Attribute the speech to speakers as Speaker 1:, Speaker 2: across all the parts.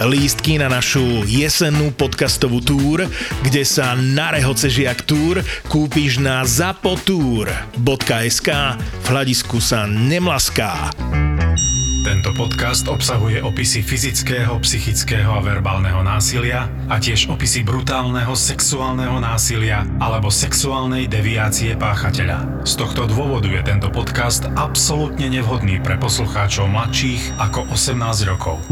Speaker 1: Lístky na našu jesennú podcastovú túr, kde sa na rehoce žiak túr kúpiš na zapotur.sk v hľadisku sa nemlaská.
Speaker 2: Tento podcast obsahuje opisy fyzického, psychického a verbálneho násilia a tiež opisy brutálneho sexuálneho násilia alebo sexuálnej deviácie páchateľa. Z tohto dôvodu je tento podcast absolútne nevhodný pre poslucháčov mladších ako 18 rokov.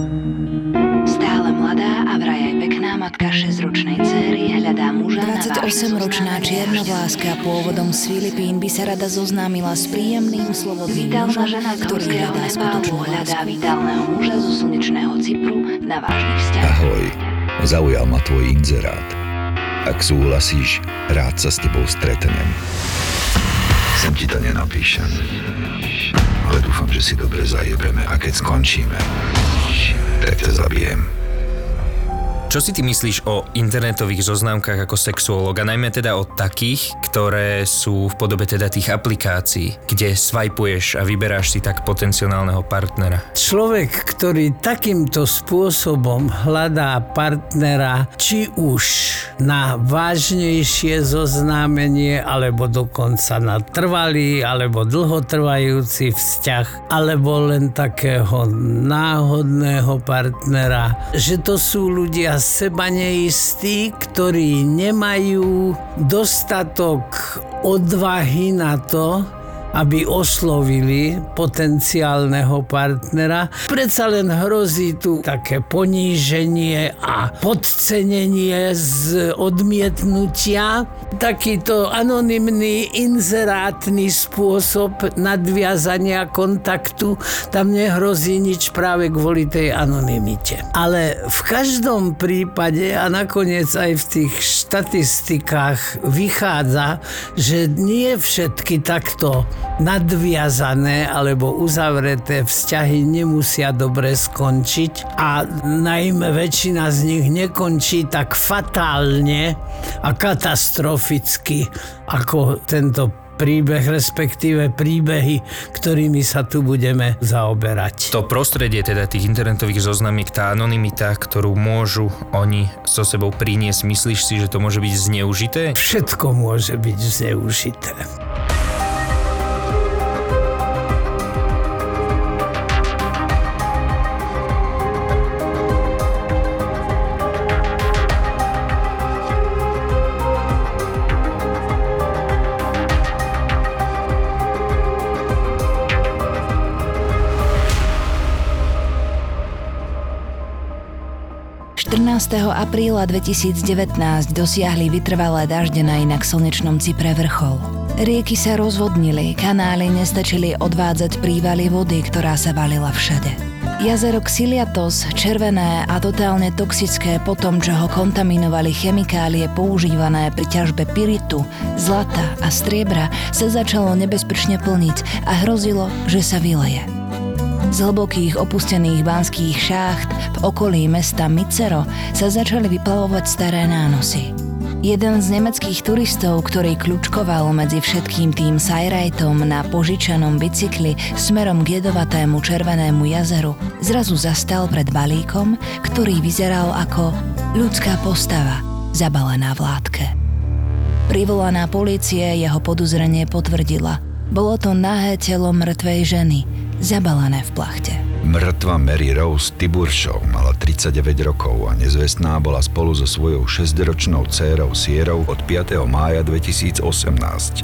Speaker 3: Mladá a vraj aj pekná matka 6-ročnej céry hľadá muža na vážne
Speaker 4: 28-ročná
Speaker 3: zozname
Speaker 4: čiernovláska pôvodom z Filipín by sa rada zoznámila s príjemným slobodným mužom,
Speaker 3: žena
Speaker 4: ktorý hľadá skutočnú
Speaker 3: hľadá vitálneho muža zo slnečného Cypru na vážnych vzťahoch.
Speaker 5: Ahoj, zaujal ma tvoj inzerát. Ak súhlasíš, rád sa s tebou stretnem. Sem ti to nenapíšem. Ale dúfam, že si dobre zajebeme a keď skončíme, tak ťa zabijem.
Speaker 6: Čo si ty myslíš o internetových zoznámkach ako sexuolog a najmä teda o takých, ktoré sú v podobe teda tých aplikácií, kde swipuješ a vyberáš si tak potenciálneho partnera?
Speaker 7: Človek, ktorý takýmto spôsobom hľadá partnera, či už na vážnejšie zoznámenie, alebo dokonca na trvalý, alebo dlhotrvajúci vzťah, alebo len takého náhodného partnera, že to sú ľudia seba neistí, ktorí nemajú dostatok odvahy na to, aby oslovili potenciálneho partnera. Predsa len hrozí tu také poníženie a podcenenie z odmietnutia. Takýto anonymný inzerátny spôsob nadviazania kontaktu, tam nehrozí nič práve kvôli tej anonymite. Ale v každom prípade a nakoniec aj v tých štatistikách vychádza, že nie všetky takto nadviazané alebo uzavreté vzťahy nemusia dobre skončiť a najmä väčšina z nich nekončí tak fatálne a katastroficky ako tento príbeh, respektíve príbehy, ktorými sa tu budeme zaoberať.
Speaker 6: To prostredie teda tých internetových zoznamiek, tá anonymita, ktorú môžu oni so sebou priniesť, myslíš si, že to môže byť zneužité?
Speaker 7: Všetko môže byť zneužité.
Speaker 4: – 14. apríla 2019 dosiahli vytrvalé dažde na inak slnečnom Cypre vrchol. Rieky sa rozvodnili, kanály nestačili odvádzať prívaly vody, ktorá sa valila všade. Jazero Xiliatos, červené a totálne toxické po tom, čo ho kontaminovali chemikálie používané pri ťažbe piritu, zlata a striebra, sa začalo nebezpečne plniť a hrozilo, že sa vyleje. Z hlbokých opustených banských šácht v okolí mesta Micero sa začali vyplavovať staré nánosy. Jeden z nemeckých turistov, ktorý kľúčkoval medzi všetkým tým sajrajtom na požičanom bicykli smerom k jedovatému červenému jazeru, zrazu zastal pred balíkom, ktorý vyzeral ako ľudská postava, zabalená v látke. Privolaná polície jeho podozrenie potvrdila. Bolo to nahé telo mŕtvej ženy, zabalené v plachte.
Speaker 5: Mŕtva Mary Rose Tiburshaw mala 39 rokov a nezvestná bola spolu so svojou 6-ročnou dcérou Sierou od 5. mája 2018,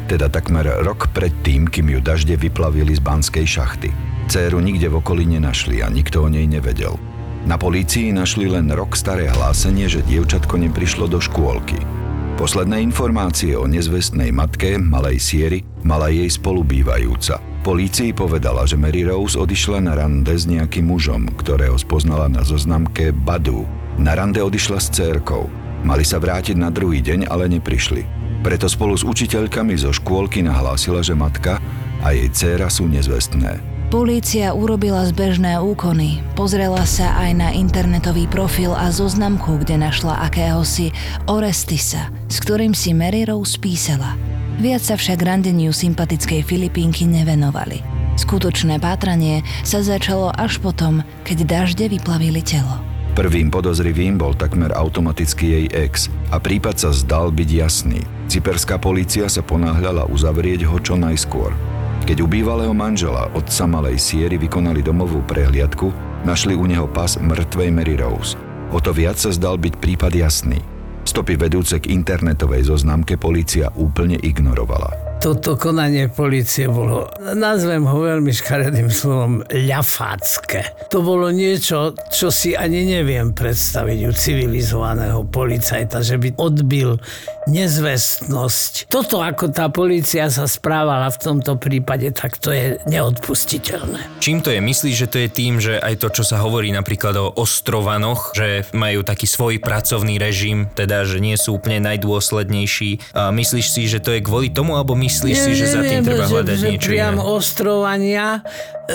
Speaker 5: teda takmer rok pred tým, kým ju dažde vyplavili z banskej šachty. Céru nikde v okolí nenašli a nikto o nej nevedel. Na polícii našli len rok staré hlásenie, že dievčatko neprišlo do škôlky. Posledné informácie o nezvestnej matke, malej Siery, mala jej spolubývajúca. Polícii povedala, že Mary Rose odišla na rande s nejakým mužom, ktorého spoznala na zoznamke Badu. Na rande odišla s cérkou. Mali sa vrátiť na druhý deň, ale neprišli. Preto spolu s učiteľkami zo škôlky nahlásila, že matka a jej dcéra sú nezvestné.
Speaker 4: Polícia urobila zbežné úkony, pozrela sa aj na internetový profil a zoznamku, kde našla akéhosi Orestisa, s ktorým si Mary Rose písala. Viac sa však randeniu sympatickej Filipínky nevenovali. Skutočné pátranie sa začalo až potom, keď dažde vyplavili telo.
Speaker 5: Prvým podozrivým bol takmer automaticky jej ex a prípad sa zdal byť jasný. Cyperská polícia sa ponáhľala uzavrieť ho čo najskôr. Keď u bývalého manžela otca malej Siery vykonali domovú prehliadku, našli u neho pas mŕtvej Mary Rose. O to viac sa zdal byť prípad jasný. Stopy vedúce k internetovej zoznamke polícia úplne ignorovala
Speaker 7: toto konanie policie bolo, nazvem ho veľmi škaredým slovom, ľafácké. To bolo niečo, čo si ani neviem predstaviť u civilizovaného policajta, že by odbil nezvestnosť. Toto, ako tá policia sa správala v tomto prípade, tak to je neodpustiteľné.
Speaker 6: Čím to je? Myslíš, že to je tým, že aj to, čo sa hovorí napríklad o ostrovanoch, že majú taký svoj pracovný režim, teda, že nie sú úplne najdôslednejší. A myslíš si, že to je kvôli tomu, alebo myslíš nie, si, že za tým nie, treba hľadať
Speaker 7: že,
Speaker 6: niečo
Speaker 7: priam
Speaker 6: iné?
Speaker 7: ostrovania.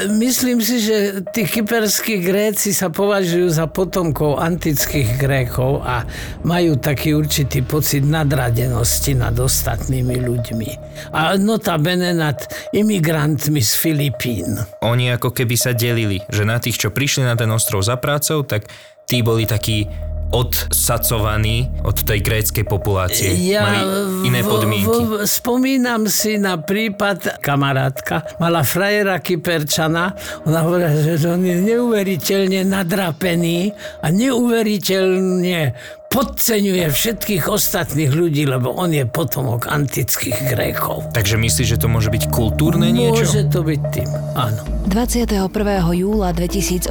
Speaker 7: Myslím si, že tí kyperskí Gréci sa považujú za potomkov antických Grékov a majú taký určitý pocit nadra nadradenosti nad ostatnými ľuďmi. A notabene nad imigrantmi z Filipín.
Speaker 6: Oni ako keby sa delili, že na tých, čo prišli na ten ostrov za prácou, tak tí boli takí odsacovaní od tej gréckej populácie. Ja Mali iné podmienky. V,
Speaker 7: v, spomínam si na prípad kamarátka, mala frajera Kyperčana, ona hovorila, že on je neuveriteľne nadrapený a neuveriteľne podceňuje všetkých ostatných ľudí, lebo on je potomok antických Grékov.
Speaker 6: Takže myslíš, že to môže byť kultúrne niečo?
Speaker 7: Môže to byť tým, áno.
Speaker 4: 21. júla 2018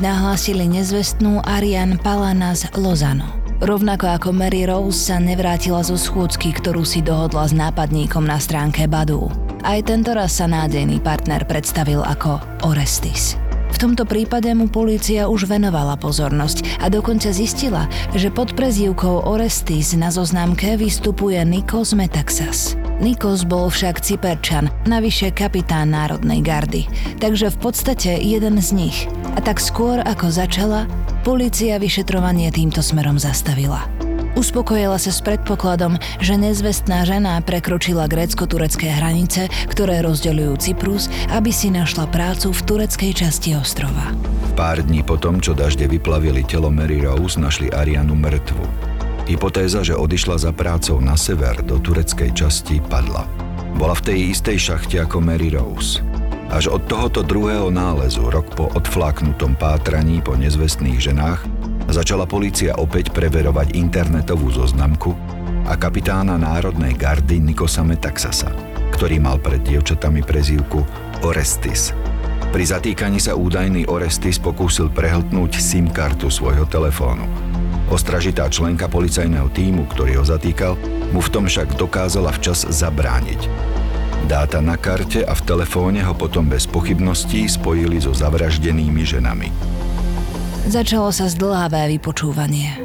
Speaker 4: nahlásili nezvestnú Ariane Palana z Lozano. Rovnako ako Mary Rose sa nevrátila zo schôdzky, ktorú si dohodla s nápadníkom na stránke Badu. Aj tento raz sa nádejný partner predstavil ako Orestis. V tomto prípade mu polícia už venovala pozornosť a dokonca zistila, že pod prezývkou Orestis na zoznámke vystupuje Nikos Metaxas. Nikos bol však Cyperčan, navyše kapitán Národnej gardy, takže v podstate jeden z nich. A tak skôr ako začala, polícia vyšetrovanie týmto smerom zastavila. Uspokojila sa s predpokladom, že nezvestná žena prekročila grécko-turecké hranice, ktoré rozdeľujú Cyprus, aby si našla prácu v tureckej časti ostrova.
Speaker 5: Pár dní potom, čo dažde vyplavili telo Mary Rose, našli Arianu mŕtvu. Hypotéza, že odišla za prácou na sever do tureckej časti, padla. Bola v tej istej šachte ako Mary Rose. Až od tohoto druhého nálezu, rok po odfláknutom pátraní po nezvestných ženách, začala polícia opäť preverovať internetovú zoznamku a kapitána Národnej gardy Nikosa Metaxasa, ktorý mal pred dievčatami prezývku Orestis. Pri zatýkaní sa údajný Orestis pokúsil prehltnúť SIM kartu svojho telefónu. Ostražitá členka policajného týmu, ktorý ho zatýkal, mu v tom však dokázala včas zabrániť. Dáta na karte a v telefóne ho potom bez pochybností spojili so zavraždenými ženami.
Speaker 4: Začalo sa zdlhavé vypočúvanie.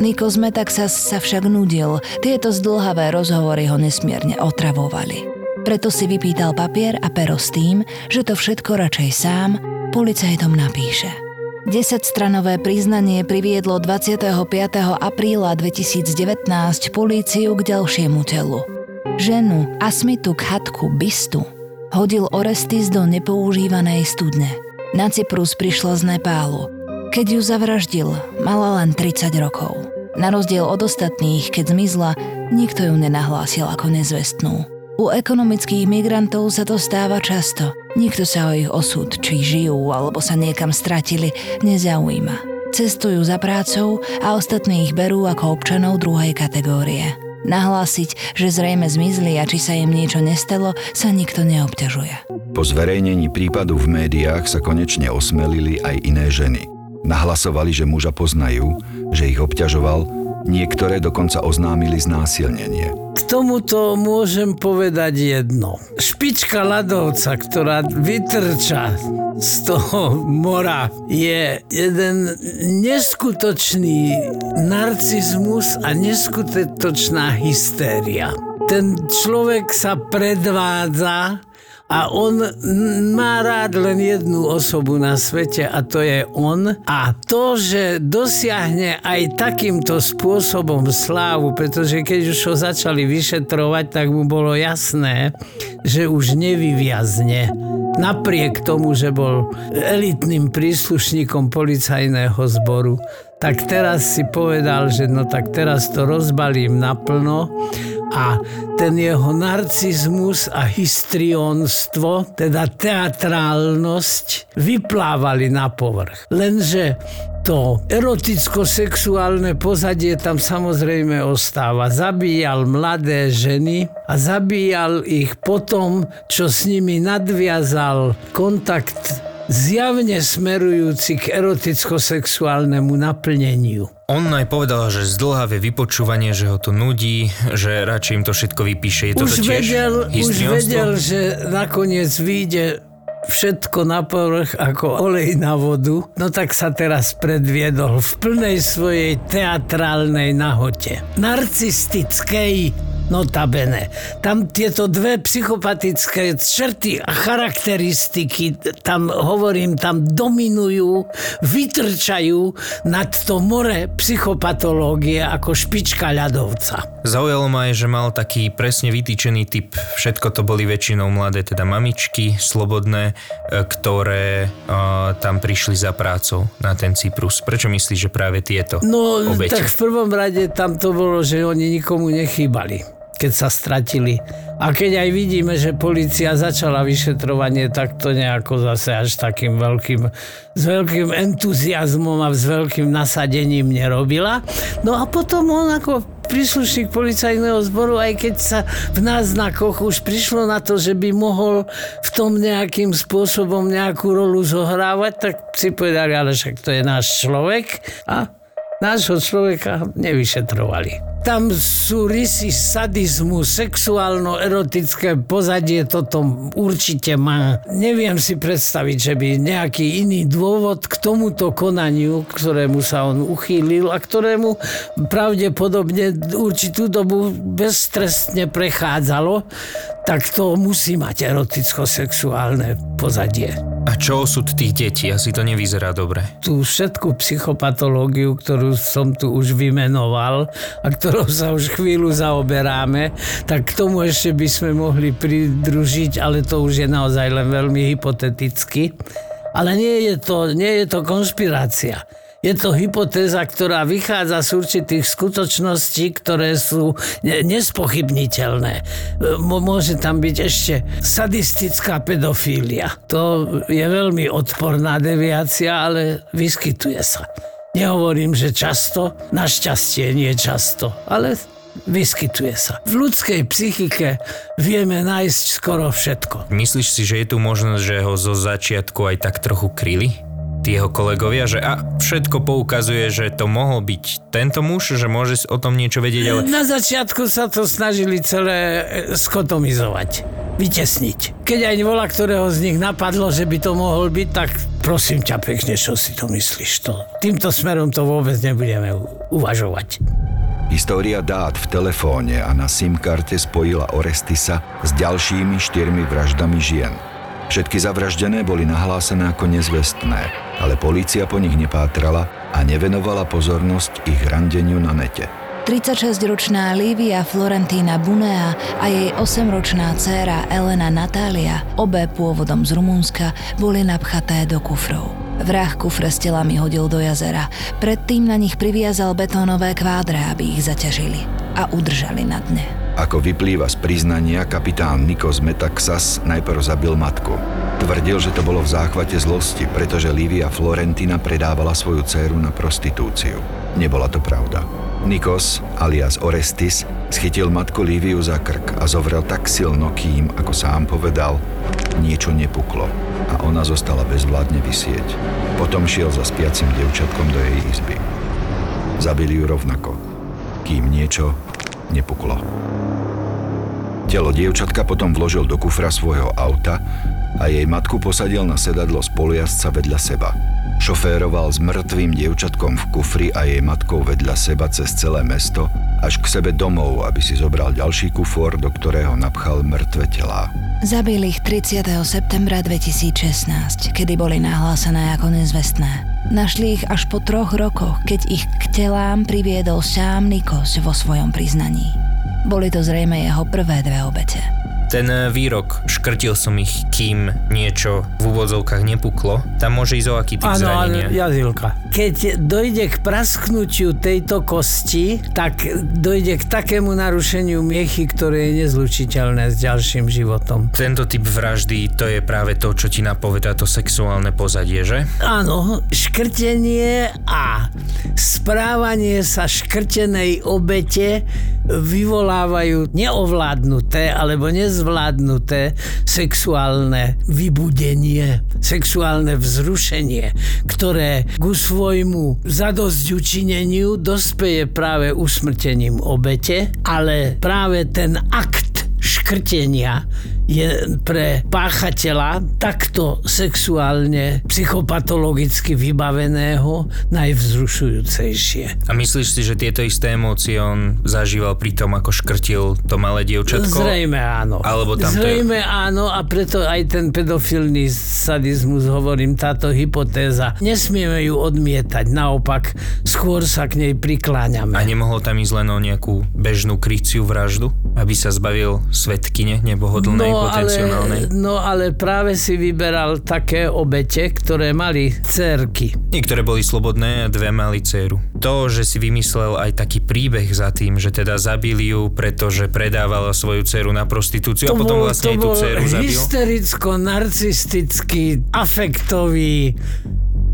Speaker 4: Nikos Metaxas sa však nudil, tieto zdlhavé rozhovory ho nesmierne otravovali. Preto si vypýtal papier a pero s tým, že to všetko radšej sám policajtom napíše. Desaťstranové priznanie priviedlo 25. apríla 2019 políciu k ďalšiemu telu. Ženu Asmitu Khatku Bistu hodil Orestis do nepoužívanej studne. Na Cyprus prišla z Nepálu. Keď ju zavraždil, mala len 30 rokov. Na rozdiel od ostatných, keď zmizla, nikto ju nenahlásil ako nezvestnú. U ekonomických migrantov sa to stáva často. Nikto sa o ich osud, či žijú alebo sa niekam stratili, nezaujíma. Cestujú za prácou a ostatní ich berú ako občanov druhej kategórie. Nahlásiť, že zrejme zmizli a či sa im niečo nestalo, sa nikto neobťažuje.
Speaker 5: Po zverejnení prípadu v médiách sa konečne osmelili aj iné ženy. Nahlasovali, že muža poznajú, že ich obťažoval, niektoré dokonca oznámili znásilnenie.
Speaker 7: K tomuto môžem povedať jedno. Špička ľadovca, ktorá vytrča z toho mora, je jeden neskutočný narcizmus a neskutočná hystéria. Ten človek sa predvádza a on má rád len jednu osobu na svete a to je on. A to, že dosiahne aj takýmto spôsobom slávu, pretože keď už ho začali vyšetrovať, tak mu bolo jasné, že už nevyviazne. Napriek tomu, že bol elitným príslušníkom policajného zboru, tak teraz si povedal, že no tak teraz to rozbalím naplno a ten jeho narcizmus a histrionstvo, teda teatrálnosť, vyplávali na povrch. Lenže to eroticko-sexuálne pozadie tam samozrejme ostáva. Zabíjal mladé ženy a zabíjal ich potom, čo s nimi nadviazal kontakt zjavne smerujúci k eroticko-sexuálnemu naplneniu.
Speaker 6: On aj povedal, že zdlhavé vypočúvanie, že ho to nudí, že radšej im to všetko vypíše. Je to
Speaker 7: už,
Speaker 6: tiež
Speaker 7: vedel, už vedel, že nakoniec vyjde všetko na povrch ako olej na vodu, no tak sa teraz predviedol v plnej svojej teatrálnej nahote. Narcistickej notabene. Tam tieto dve psychopatické črty a charakteristiky, tam hovorím, tam dominujú, vytrčajú nad to more psychopatológie ako špička ľadovca.
Speaker 6: Zaujalo ma aj, že mal taký presne vytýčený typ. Všetko to boli väčšinou mladé, teda mamičky, slobodné, e, ktoré uh, tam prišli za prácou na ten Cyprus. Prečo myslíš, že práve tieto
Speaker 7: No,
Speaker 6: obete?
Speaker 7: tak v prvom rade tam to bolo, že oni nikomu nechýbali keď sa stratili. A keď aj vidíme, že policia začala vyšetrovanie, tak to nejako zase až takým veľkým, s veľkým entuziasmom a s veľkým nasadením nerobila. No a potom on ako príslušník policajného zboru, aj keď sa v náznakoch už prišlo na to, že by mohol v tom nejakým spôsobom nejakú rolu zohrávať, tak si povedali, ale však to je náš človek a nášho človeka nevyšetrovali tam sú rysy sadizmu, sexuálno-erotické pozadie, toto určite má. Neviem si predstaviť, že by nejaký iný dôvod k tomuto konaniu, ktorému sa on uchýlil a ktorému pravdepodobne určitú dobu beztrestne prechádzalo, tak to musí mať eroticko-sexuálne pozadie.
Speaker 6: A čo osud tých detí? Asi to nevyzerá dobre.
Speaker 7: Tú všetku psychopatológiu, ktorú som tu už vymenoval a ktorou sa už chvíľu zaoberáme, tak k tomu ešte by sme mohli pridružiť, ale to už je naozaj len veľmi hypoteticky. Ale nie je to, nie je to konšpirácia. Je to hypotéza, ktorá vychádza z určitých skutočností, ktoré sú nespochybniteľné. Môže tam byť ešte sadistická pedofília. To je veľmi odporná deviácia, ale vyskytuje sa. Nehovorím, že často, našťastie nie často, ale vyskytuje sa. V ľudskej psychike vieme nájsť skoro všetko.
Speaker 6: Myslíš si, že je tu možnosť, že ho zo začiatku aj tak trochu kryli? Tí jeho kolegovia, že a všetko poukazuje, že to mohol byť tento muž, že môže o tom niečo vedieť, ale...
Speaker 7: Na začiatku sa to snažili celé e, skotomizovať, vytesniť. Keď aj vola, ktorého z nich napadlo, že by to mohol byť, tak prosím ťa pekne, čo si to myslíš? To, týmto smerom to vôbec nebudeme uvažovať.
Speaker 5: História dát v telefóne a na SIM-karte spojila Orestisa s ďalšími štyrmi vraždami žien. Všetky zavraždené boli nahlásené ako nezvestné, ale polícia po nich nepátrala a nevenovala pozornosť ich randeniu na nete.
Speaker 4: 36-ročná Lívia Florentína Bunea a jej 8-ročná dcéra Elena Natália, obe pôvodom z Rumunska, boli napchaté do kufrov. Vrah kufre s telami hodil do jazera. Predtým na nich priviazal betónové kvádre, aby ich zaťažili a udržali na dne.
Speaker 5: Ako vyplýva z priznania, kapitán Nikos Metaxas najprv zabil matku. Tvrdil, že to bolo v záchvate zlosti, pretože Lívia Florentina predávala svoju dceru na prostitúciu. Nebola to pravda. Nikos, alias Orestis, schytil matku Líviu za krk a zovrel tak silno, kým, ako sám povedal, niečo nepuklo a ona zostala bezvládne vysieť. Potom šiel za spiacim devčatkom do jej izby. Zabili ju rovnako, kým niečo nepuklo. Telo dievčatka potom vložil do kufra svojho auta a jej matku posadil na sedadlo spolujazca vedľa seba. Šoféroval s mŕtvým dievčatkom v kufri a jej matkou vedľa seba cez celé mesto až k sebe domov, aby si zobral ďalší kufor, do ktorého napchal mŕtve telá.
Speaker 4: Zabil ich 30. septembra 2016, kedy boli nahlásené ako nezvestné. Našli ich až po troch rokoch, keď ich k telám priviedol sám Nikos vo svojom priznaní. Boli to zrejme jeho prvé dve obete.
Speaker 6: Ten e, výrok, škrtil som ich, kým niečo v úvodzovkách nepuklo, tam môže ísť o aký typ
Speaker 7: Áno,
Speaker 6: zranenia.
Speaker 7: jazilka. Keď dojde k prasknutiu tejto kosti, tak dojde k takému narušeniu miechy, ktoré je nezlučiteľné s ďalším životom.
Speaker 6: Tento typ vraždy, to je práve to, čo ti napovedá to sexuálne pozadie, že?
Speaker 7: Áno, škrtenie a správanie sa škrtenej obete vyvolávajú neovládnuté alebo nezvládnuté sexuálne vybudenie, sexuálne vzrušenie, ktoré ku svojmu zadosť učineniu dospeje práve usmrtením obete, ale práve ten akt škrtenia je pre páchateľa takto sexuálne, psychopatologicky vybaveného najvzrušujúcejšie.
Speaker 6: A myslíš si, že tieto isté emócie on zažíval pri tom, ako škrtil to malé dievčatko?
Speaker 7: Zrejme áno.
Speaker 6: Alebo tam je-
Speaker 7: Zrejme áno a preto aj ten pedofilný sadizmus, hovorím, táto hypotéza. Nesmieme ju odmietať, naopak skôr sa k nej prikláňame.
Speaker 6: A nemohlo tam ísť len o nejakú bežnú kryciu vraždu? Aby sa zbavil svetkyne nepohodlnej, potenciálnej?
Speaker 7: ale, no ale práve si vyberal také obete, ktoré mali cerky.
Speaker 6: Niektoré boli slobodné a dve mali dceru. To, že si vymyslel aj taký príbeh za tým, že teda zabili ju, pretože predávala svoju dceru na prostitúciu a potom vlastne aj tú dceru zabil.
Speaker 7: hystericko-narcistický, afektový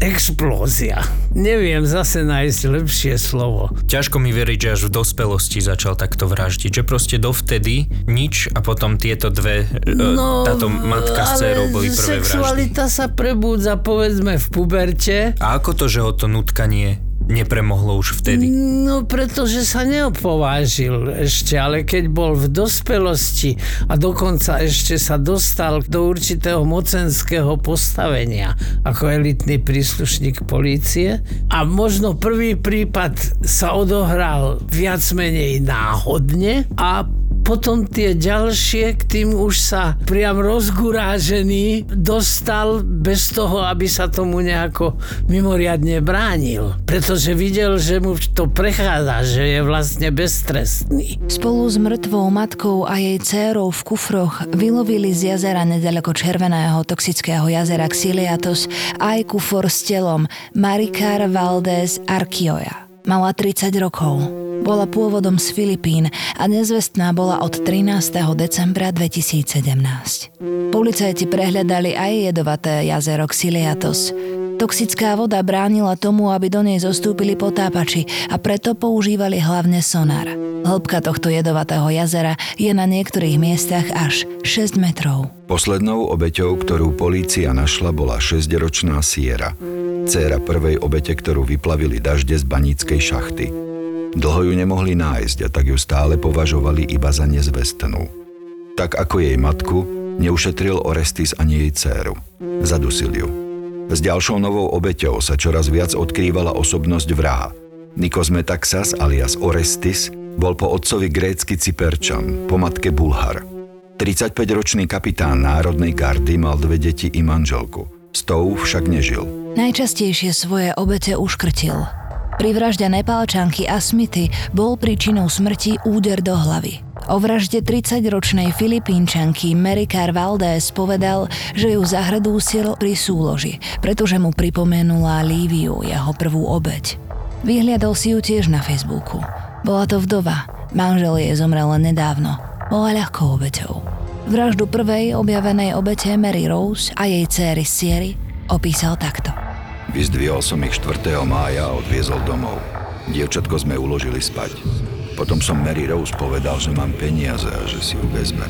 Speaker 7: explózia. Neviem zase nájsť lepšie slovo.
Speaker 6: Ťažko mi veriť, že až v dospelosti začal takto vraždiť. Že proste dovtedy nič a potom tieto dve, no, táto matka s dcerou boli prvé vraždy.
Speaker 7: sexualita sa prebúdza povedzme v puberte.
Speaker 6: A ako to, že ho to nutkanie nepremohlo už vtedy?
Speaker 7: No, pretože sa neopovážil ešte, ale keď bol v dospelosti a dokonca ešte sa dostal do určitého mocenského postavenia ako elitný príslušník polície a možno prvý prípad sa odohral viac menej náhodne a potom tie ďalšie, k tým už sa priam rozgurážený dostal bez toho, aby sa tomu nejako mimoriadne bránil. Pretože videl, že mu to prechádza, že je vlastne beztrestný.
Speaker 4: Spolu s mŕtvou matkou a jej dcérou v kufroch vylovili z jazera nedaleko červeného toxického jazera Xiliatos aj kufor s telom Marikar Valdez Arkioja. Mala 30 rokov. Bola pôvodom z Filipín a nezvestná bola od 13. decembra 2017. Policajti prehľadali aj jedovaté jazero Xiliatos. Toxická voda bránila tomu, aby do nej zostúpili potápači a preto používali hlavne sonar. Hĺbka tohto jedovatého jazera je na niektorých miestach až 6 metrov.
Speaker 5: Poslednou obeťou, ktorú polícia našla, bola 6-ročná Siera, dcéra prvej obete, ktorú vyplavili dažde z baníckej šachty. Dlho ju nemohli nájsť a tak ju stále považovali iba za nezvestnú. Tak ako jej matku, neušetril Orestis ani jej dceru. Zadusil ju. S ďalšou novou obeťou sa čoraz viac odkrývala osobnosť vraha. Nikos Metaxas alias Orestis bol po otcovi grécky Cyperčan, po matke Bulhar. 35-ročný kapitán Národnej gardy mal dve deti i manželku. S tou však nežil.
Speaker 4: Najčastejšie svoje obete uškrtil. Pri vražde Nepálčanky Asmity bol príčinou smrti úder do hlavy. O vražde 30-ročnej Filipínčanky Merikar Valdés povedal, že ju zahrdúsil pri súloži, pretože mu pripomenula Líviu, jeho prvú obeď. Vyhliadol si ju tiež na Facebooku. Bola to vdova, manžel jej zomrel nedávno. Bola ľahkou obeťou. Vraždu prvej objavenej obete Mary Rose a jej céry Sierry opísal takto.
Speaker 5: Vyzdvihol som ich 4. mája a odviezol domov. Dievčatko sme uložili spať. Potom som Mary Rose povedal, že mám peniaze a že si ju vezmem.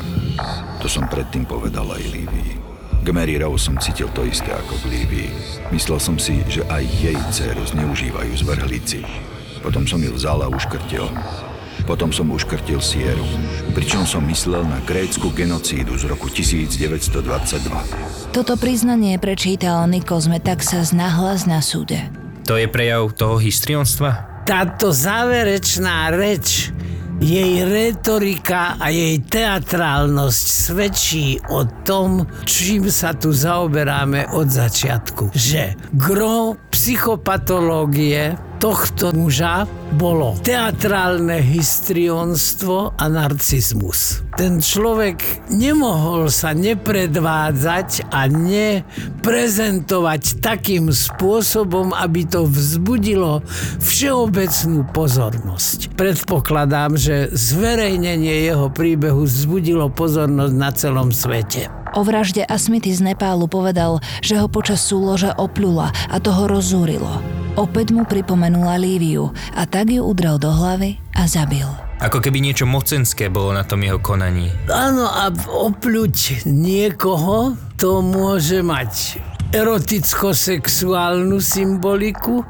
Speaker 5: To som predtým povedal aj Lívii. K Mary Rose som cítil to isté ako k Lívii. Myslel som si, že aj jej dceru zneužívajú zvrhlíci. Potom som ju vzal a uškrtil. Potom som uškrtil sieru, pričom som myslel na grécku genocídu z roku 1922.
Speaker 4: Toto priznanie prečítal Nikos Metaxas nahlas na súde.
Speaker 6: To je prejav toho histrionstva?
Speaker 7: Táto záverečná reč jej retorika a jej teatrálnosť svedčí o tom, čím sa tu zaoberáme od začiatku. Že gro psychopatológie tohto muža bolo teatrálne histrionstvo a narcizmus. Ten človek nemohol sa nepredvádzať a neprezentovať takým spôsobom, aby to vzbudilo všeobecnú pozornosť. Predpokladám, že zverejnenie jeho príbehu vzbudilo pozornosť na celom svete.
Speaker 4: O vražde Asmity z Nepálu povedal, že ho počas súlože opľula a toho rozúrilo. Opäť mu pripomenula Líviu a tak ju udrel do hlavy a zabil.
Speaker 6: Ako keby niečo mocenské bolo na tom jeho konaní.
Speaker 7: Áno, a opľuť niekoho to môže mať eroticko-sexuálnu symboliku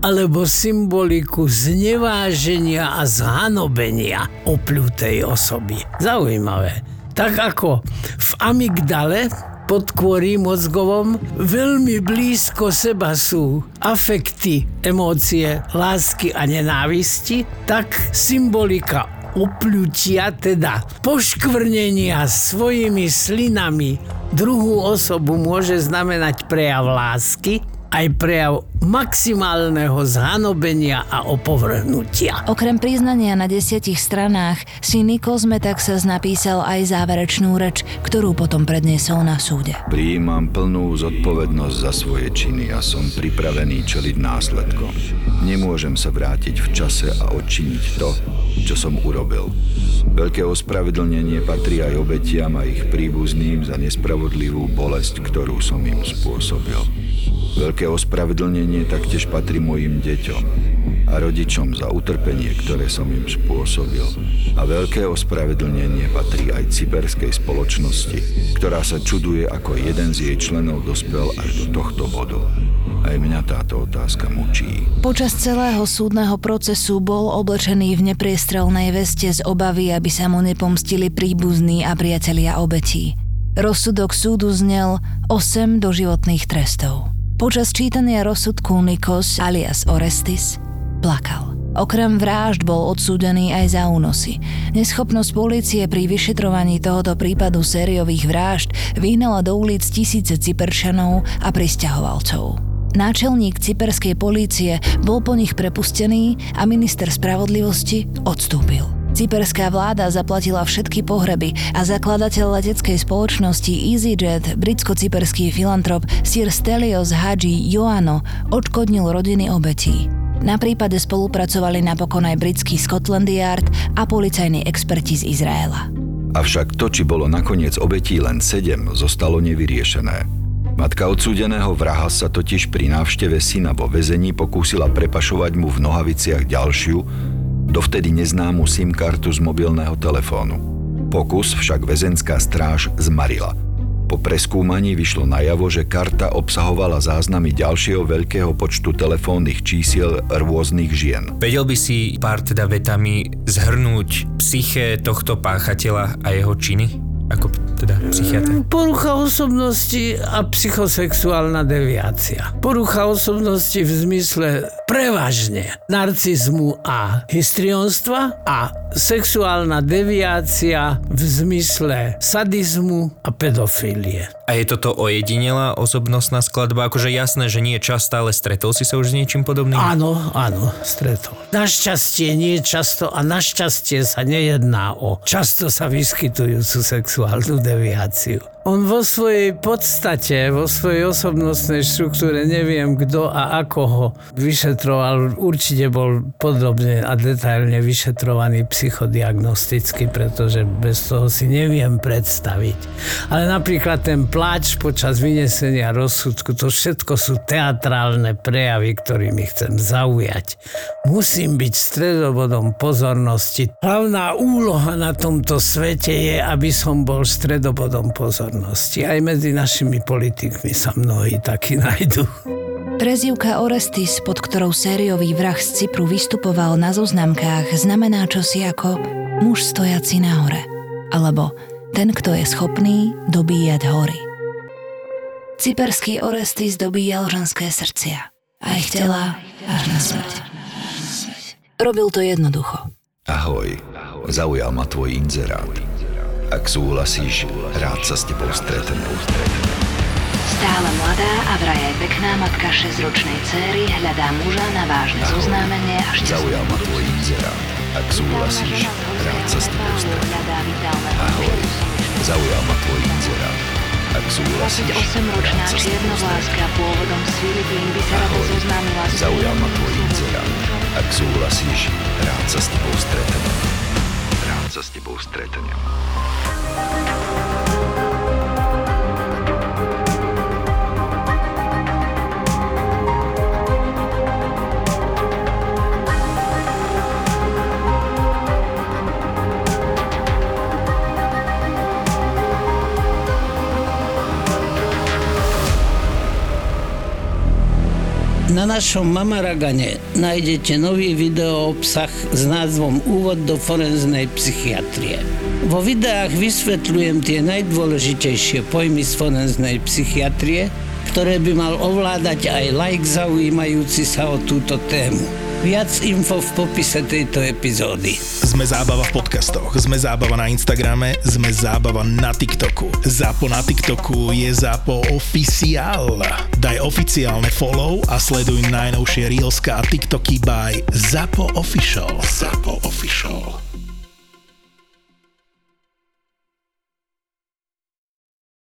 Speaker 7: alebo symboliku zneváženia a zhanobenia opľutej osoby. Zaujímavé. Tak ako v amygdale pod kôry mozgovom veľmi blízko seba sú afekty, emócie, lásky a nenávisti, tak symbolika opľutia, teda poškvrnenia svojimi slinami. Druhú osobu môže znamenať prejav lásky, aj prejav maximálneho zhanobenia a opovrhnutia.
Speaker 4: Okrem priznania na desiatich stranách si Nikos Metaxas napísal aj záverečnú reč, ktorú potom predniesol na súde.
Speaker 5: Prijímam plnú zodpovednosť za svoje činy a som pripravený čeliť následkom. Nemôžem sa vrátiť v čase a odčiniť to, čo som urobil. Veľké ospravedlnenie patrí aj obetiam a ich príbuzným za nespravodlivú bolesť, ktorú som im spôsobil. Veľké ospravedlnenie taktiež patrí mojim deťom a rodičom za utrpenie, ktoré som im spôsobil. A veľké ospravedlnenie patrí aj cyperskej spoločnosti, ktorá sa čuduje, ako jeden z jej členov dospel až do tohto bodu. Aj mňa táto otázka mučí.
Speaker 4: Počas celého súdneho procesu bol oblečený v nepriestrelnej veste z obavy, aby sa mu nepomstili príbuzní a priatelia obetí. Rozsudok súdu znel 8 doživotných trestov. Počas čítania rozsudku Nikos alias Orestis plakal. Okrem vražd bol odsúdený aj za únosy. Neschopnosť polície pri vyšetrovaní tohoto prípadu sériových vražd vyhnala do ulic tisíce cyperčanov a pristahovalcov. Náčelník cyperskej polície bol po nich prepustený a minister spravodlivosti odstúpil. Cyperská vláda zaplatila všetky pohreby a zakladateľ leteckej spoločnosti EasyJet, britsko-cyperský filantrop Sir Stelios Hadži Joano odškodnil rodiny obetí. Na prípade spolupracovali napokon aj britský Scotland Yard a policajní experti z Izraela.
Speaker 5: Avšak to, či bolo nakoniec obetí len sedem, zostalo nevyriešené. Matka odsúdeného vraha sa totiž pri návšteve syna vo väzení pokúsila prepašovať mu v nohaviciach ďalšiu, dovtedy neznámu SIM kartu z mobilného telefónu. Pokus však väzenská stráž zmarila. Po preskúmaní vyšlo najavo, že karta obsahovala záznamy ďalšieho veľkého počtu telefónnych čísiel rôznych žien.
Speaker 6: Vedel by si pár teda vetami zhrnúť psyché tohto páchateľa a jeho činy? Ako teda psychiatr?
Speaker 7: Porucha osobnosti a psychosexuálna deviácia. Porucha osobnosti v zmysle prevažne narcizmu a histrionstva a sexuálna deviácia v zmysle sadizmu a pedofílie.
Speaker 6: A je toto ojedinelá osobnostná skladba? Akože jasné, že nie často, ale stretol si sa už s niečím podobným?
Speaker 7: Áno, áno, stretol. Našťastie nie často a našťastie sa nejedná o často sa vyskytujúcu sexuálnu deviáciu. On vo svojej podstate, vo svojej osobnostnej štruktúre, neviem kto a ako ho vyšetroval, určite bol podobne a detailne vyšetrovaný psychodiagnosticky, pretože bez toho si neviem predstaviť. Ale napríklad ten pláč počas vynesenia rozsudku, to všetko sú teatrálne prejavy, ktorými chcem zaujať. Musím byť stredobodom pozornosti. Hlavná úloha na tomto svete je, aby som bol stredobodom pozornosti pozornosti. Aj medzi našimi politikmi sa mnohí takí nájdú.
Speaker 4: Prezivka Orestis, pod ktorou sériový vrah z Cypru vystupoval na zoznamkách, znamená čosi ako muž stojaci na hore, alebo ten, kto je schopný dobíjať hory. Cyperský Orestis dobíjal ženské srdcia a ich tela až na smrť. Robil to jednoducho.
Speaker 5: Ahoj, zaujal ma tvoj inzerát. Ak súhlasíš, rád sa s tebou stretnem.
Speaker 3: Stále mladá a vraj aj pekná matka 6-ročnej céry hľadá muža na vážne
Speaker 5: Ahoj.
Speaker 3: zoznámenie a
Speaker 5: Zaujal ma tvoj inzerát. Ak súhlasíš, rád sa s tebou stretnem. Ahoj, zaujal ma tvoj inzerát. Ak súhlasíš,
Speaker 3: 28-ročná
Speaker 5: rád sa s tebou
Speaker 3: čiernovláska pôvodom z Filipín by sa rada zoznámila s
Speaker 5: zaujal ma tvoj inzerát. Ak súhlasíš, rád sa s tebou stretnem. Rád sa s tebou stretnem.
Speaker 7: Na našom Mamaragane nájdete nový video obsah s názvom Úvod do forenznej psychiatrie. Vo videách vysvetľujem tie najdôležitejšie pojmy z forenznej psychiatrie, ktoré by mal ovládať aj laik zaujímajúci sa o túto tému. Viac info v popise tejto epizódy.
Speaker 1: Sme zábava v podcastoch, sme zábava na Instagrame, sme zábava na TikToku. Zapo na TikToku je Zapo oficiál. Daj oficiálne follow a sleduj najnovšie Reelska a TikToky by Zapo Official. Zapo Official.